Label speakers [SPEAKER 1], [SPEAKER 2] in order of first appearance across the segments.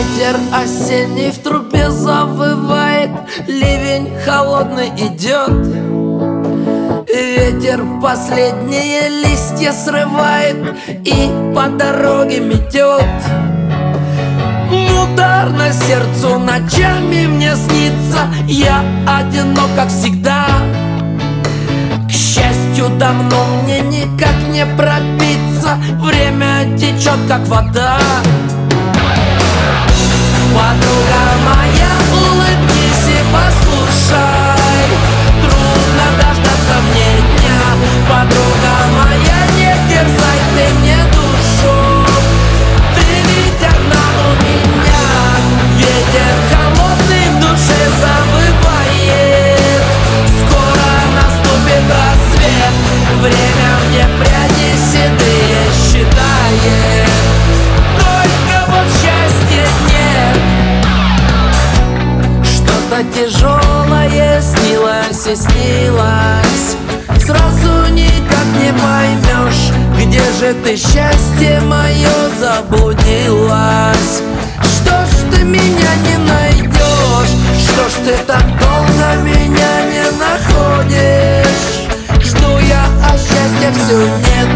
[SPEAKER 1] Ветер осенний в трубе завывает Ливень холодный идет. Ветер последние листья срывает И по дороге метет. Муторно сердцу ночами мне снится Я одинок, как всегда. К счастью, давно мне никак не пробиться Время течет, как вода quadro Тяжелое снилось и снилось. Сразу никак не поймешь Где же ты, счастье мое, заблудилась Что ж ты меня не найдешь? Что ж ты так долго меня не находишь? Жду я, а счастья все нет?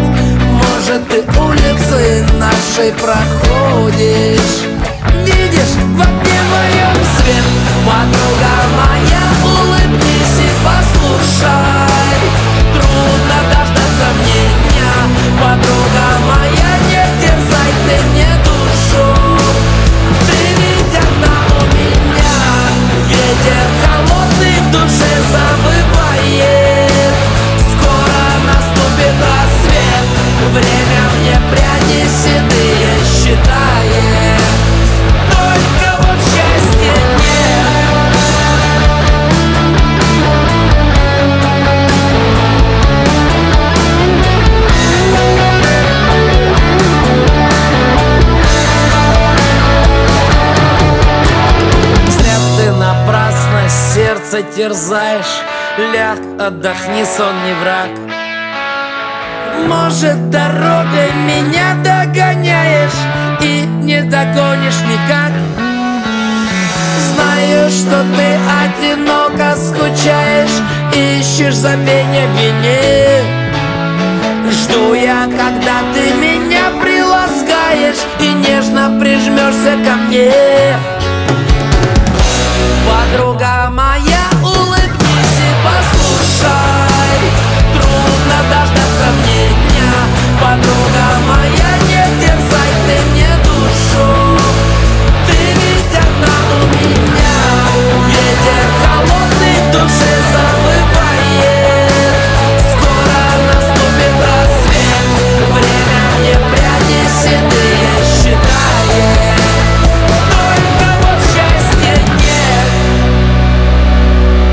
[SPEAKER 1] Может ты улицы нашей проходишь сердце терзаешь Ляг, отдохни, сон не враг. Может, дорогой меня догоняешь И не догонишь никак. Знаю, что ты одиноко скучаешь Ищешь забвения в вине. Жду я, когда ты меня приласкаешь И нежно прижмешься ко мне